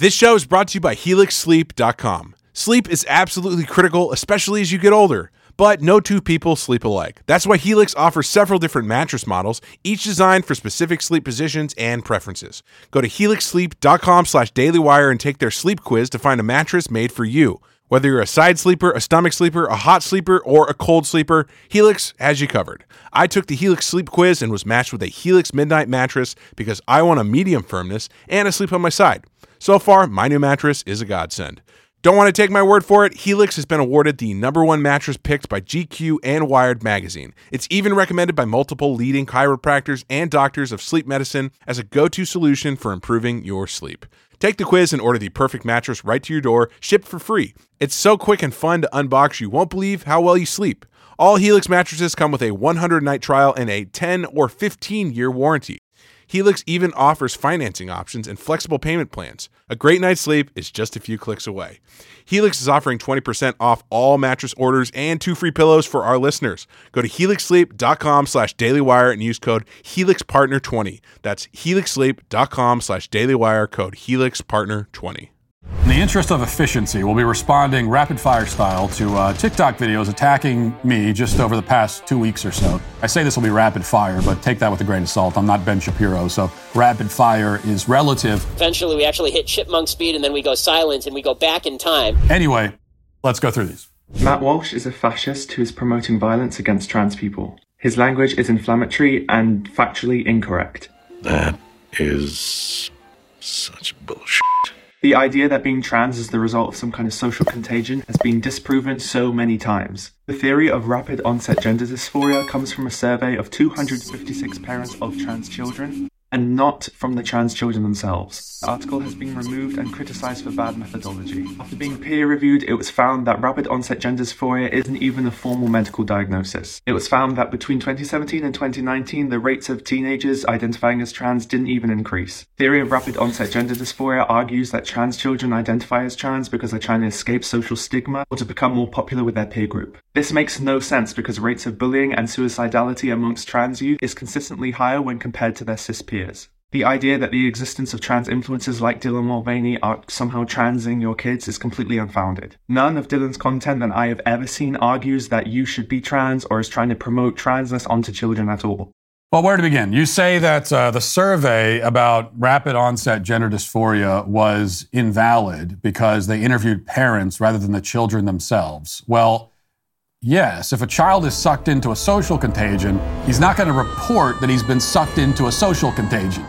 This show is brought to you by HelixSleep.com. Sleep is absolutely critical, especially as you get older. But no two people sleep alike. That's why Helix offers several different mattress models, each designed for specific sleep positions and preferences. Go to helixsleep.com slash dailywire and take their sleep quiz to find a mattress made for you. Whether you're a side sleeper, a stomach sleeper, a hot sleeper, or a cold sleeper, Helix has you covered. I took the Helix sleep quiz and was matched with a Helix Midnight mattress because I want a medium firmness and a sleep on my side. So far, my new mattress is a godsend. Don't want to take my word for it? Helix has been awarded the number one mattress picked by GQ and Wired magazine. It's even recommended by multiple leading chiropractors and doctors of sleep medicine as a go to solution for improving your sleep. Take the quiz and order the perfect mattress right to your door, shipped for free. It's so quick and fun to unbox, you won't believe how well you sleep. All Helix mattresses come with a 100 night trial and a 10 or 15 year warranty. Helix even offers financing options and flexible payment plans. A great night's sleep is just a few clicks away. Helix is offering 20% off all mattress orders and two free pillows for our listeners. Go to helixsleep.com slash dailywire and use code HelixPartner20. That's helixsleep.com slash dailywire code HelixPartner20. In the interest of efficiency, we'll be responding rapid fire style to uh, TikTok videos attacking me just over the past two weeks or so. I say this will be rapid fire, but take that with a grain of salt. I'm not Ben Shapiro, so rapid fire is relative. Eventually, we actually hit chipmunk speed and then we go silent and we go back in time. Anyway, let's go through these. Matt Walsh is a fascist who is promoting violence against trans people. His language is inflammatory and factually incorrect. That is such bullshit. The idea that being trans is the result of some kind of social contagion has been disproven so many times. The theory of rapid onset gender dysphoria comes from a survey of 256 parents of trans children and not from the trans children themselves. The article has been removed and criticized for bad methodology. After being peer reviewed, it was found that rapid onset gender dysphoria isn't even a formal medical diagnosis. It was found that between 2017 and 2019, the rates of teenagers identifying as trans didn't even increase. Theory of rapid onset gender dysphoria argues that trans children identify as trans because they're trying to escape social stigma or to become more popular with their peer group. This makes no sense because rates of bullying and suicidality amongst trans youth is consistently higher when compared to their cis peers. The idea that the existence of trans influencers like Dylan Mulvaney are somehow transing your kids is completely unfounded. None of Dylan's content that I have ever seen argues that you should be trans or is trying to promote transness onto children at all. Well, where to begin? You say that uh, the survey about rapid onset gender dysphoria was invalid because they interviewed parents rather than the children themselves. Well, yes, if a child is sucked into a social contagion, he's not going to report that he's been sucked into a social contagion.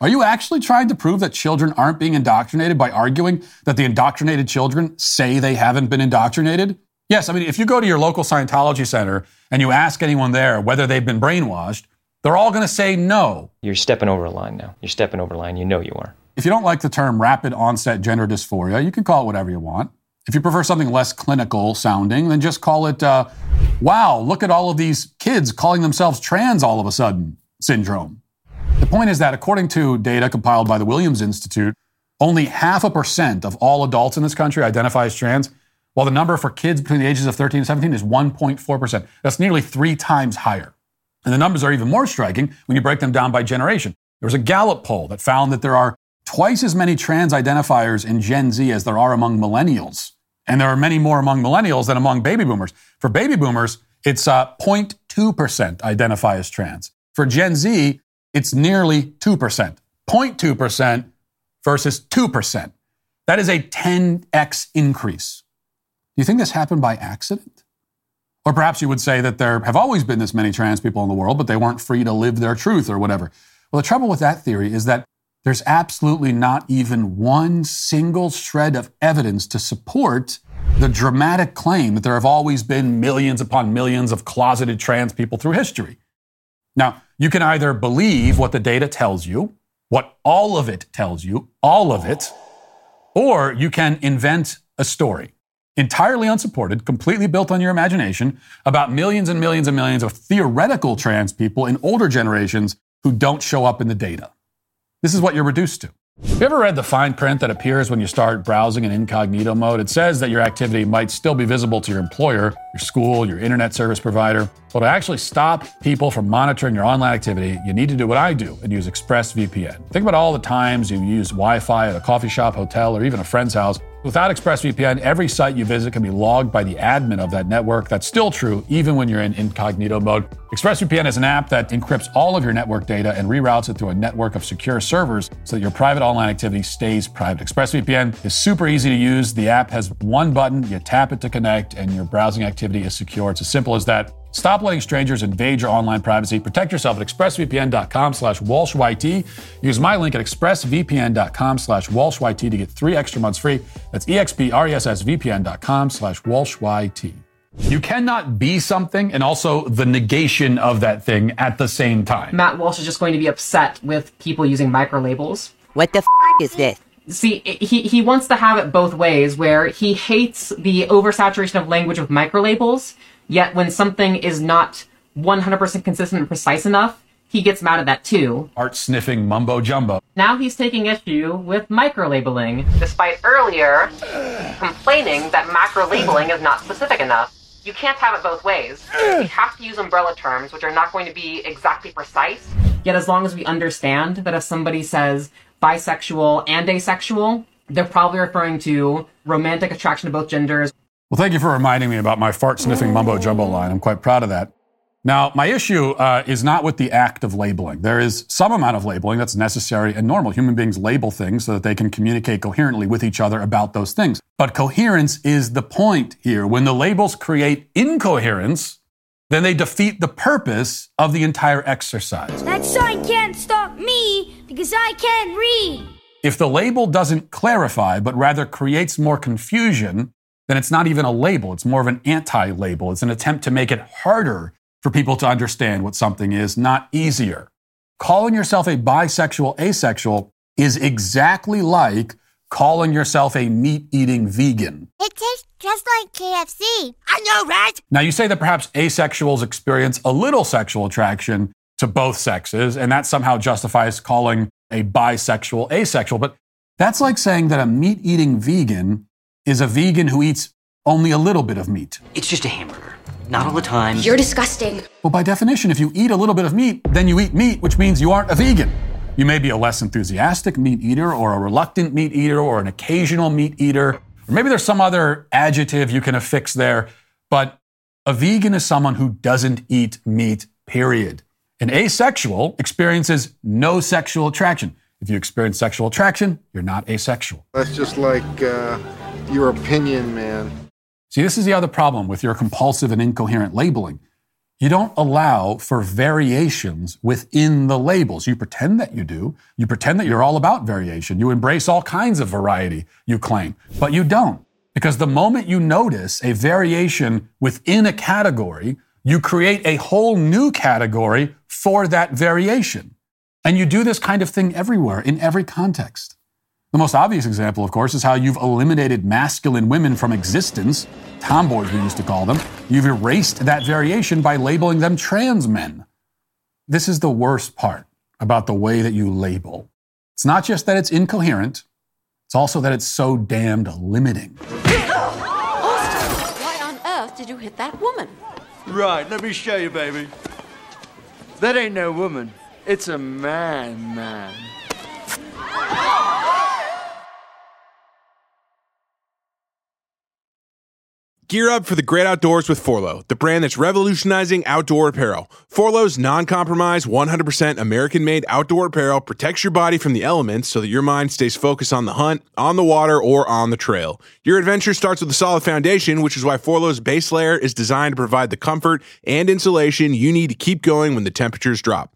Are you actually trying to prove that children aren't being indoctrinated by arguing that the indoctrinated children say they haven't been indoctrinated? Yes, I mean, if you go to your local Scientology center and you ask anyone there whether they've been brainwashed, they're all going to say no. You're stepping over a line now. You're stepping over a line. You know you are. If you don't like the term rapid onset gender dysphoria, you can call it whatever you want. If you prefer something less clinical sounding, then just call it, uh, wow, look at all of these kids calling themselves trans all of a sudden syndrome. The point is that according to data compiled by the Williams Institute, only half a percent of all adults in this country identify as trans, while the number for kids between the ages of 13 and 17 is 1.4%. That's nearly three times higher. And the numbers are even more striking when you break them down by generation. There was a Gallup poll that found that there are twice as many trans identifiers in Gen Z as there are among millennials. And there are many more among millennials than among baby boomers. For baby boomers, it's uh, 0.2% identify as trans. For Gen Z, it's nearly 2%. 0.2% versus 2%. That is a 10x increase. Do you think this happened by accident? Or perhaps you would say that there have always been this many trans people in the world, but they weren't free to live their truth or whatever. Well, the trouble with that theory is that there's absolutely not even one single shred of evidence to support the dramatic claim that there have always been millions upon millions of closeted trans people through history. Now, you can either believe what the data tells you, what all of it tells you, all of it, or you can invent a story entirely unsupported, completely built on your imagination about millions and millions and millions of theoretical trans people in older generations who don't show up in the data. This is what you're reduced to. Have you ever read the fine print that appears when you start browsing in incognito mode? It says that your activity might still be visible to your employer, your school, your internet service provider. But to actually stop people from monitoring your online activity, you need to do what I do and use ExpressVPN. Think about all the times you use Wi Fi at a coffee shop, hotel, or even a friend's house. Without ExpressVPN, every site you visit can be logged by the admin of that network. That's still true even when you're in incognito mode. ExpressVPN is an app that encrypts all of your network data and reroutes it through a network of secure servers so that your private online activity stays private. ExpressVPN is super easy to use. The app has one button, you tap it to connect, and your browsing activity is secure. It's as simple as that. Stop letting strangers invade your online privacy. Protect yourself at expressvpn.com slash walshyt. Use my link at expressvpn.com slash walshyt to get three extra months free. That's expressvpn.com slash walshyt. You cannot be something and also the negation of that thing at the same time. Matt Walsh is just going to be upset with people using micro labels. What the f is this? See, he, he wants to have it both ways, where he hates the oversaturation of language with micro labels, yet when something is not 100% consistent and precise enough, he gets mad at that too. Art sniffing mumbo jumbo. Now he's taking issue with micro labeling, despite earlier complaining that macro labeling is not specific enough. You can't have it both ways. We have to use umbrella terms, which are not going to be exactly precise. Yet, as long as we understand that if somebody says bisexual and asexual, they're probably referring to romantic attraction to both genders. Well, thank you for reminding me about my fart sniffing mumbo jumbo line. I'm quite proud of that. Now, my issue uh, is not with the act of labeling. There is some amount of labeling that's necessary and normal. Human beings label things so that they can communicate coherently with each other about those things. But coherence is the point here. When the labels create incoherence, then they defeat the purpose of the entire exercise. That sign can't stop me because I can't read. If the label doesn't clarify, but rather creates more confusion, then it's not even a label. It's more of an anti label. It's an attempt to make it harder for people to understand what something is, not easier. Calling yourself a bisexual, asexual is exactly like calling yourself a meat eating vegan. It tastes just like KFC. I know, right? Now, you say that perhaps asexuals experience a little sexual attraction to both sexes, and that somehow justifies calling a bisexual asexual. But that's like saying that a meat eating vegan is a vegan who eats only a little bit of meat. It's just a hamburger. Not all the time. You're disgusting. Well, by definition, if you eat a little bit of meat, then you eat meat, which means you aren't a vegan. You may be a less enthusiastic meat eater, or a reluctant meat eater, or an occasional meat eater, or maybe there's some other adjective you can affix there, but a vegan is someone who doesn't eat meat, period. An asexual experiences no sexual attraction. If you experience sexual attraction, you're not asexual. That's just like uh, your opinion, man. See, this is the other problem with your compulsive and incoherent labeling. You don't allow for variations within the labels. You pretend that you do. You pretend that you're all about variation. You embrace all kinds of variety, you claim, but you don't. Because the moment you notice a variation within a category, you create a whole new category for that variation. And you do this kind of thing everywhere, in every context. The most obvious example, of course, is how you've eliminated masculine women from existence, tomboys we used to call them. You've erased that variation by labeling them trans men. This is the worst part about the way that you label. It's not just that it's incoherent, it's also that it's so damned limiting. Austin, why on earth did you hit that woman? Right, let me show you, baby. That ain't no woman. It's a man, man. Gear up for the great outdoors with Forloh, the brand that's revolutionizing outdoor apparel. Forloh's non compromise, 100% American made outdoor apparel protects your body from the elements so that your mind stays focused on the hunt, on the water, or on the trail. Your adventure starts with a solid foundation, which is why Forloh's base layer is designed to provide the comfort and insulation you need to keep going when the temperatures drop.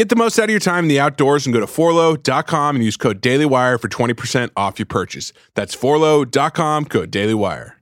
Get the most out of your time in the outdoors and go to forloh.com and use code DailyWire for 20% off your purchase. That's forloh.com, code DailyWire.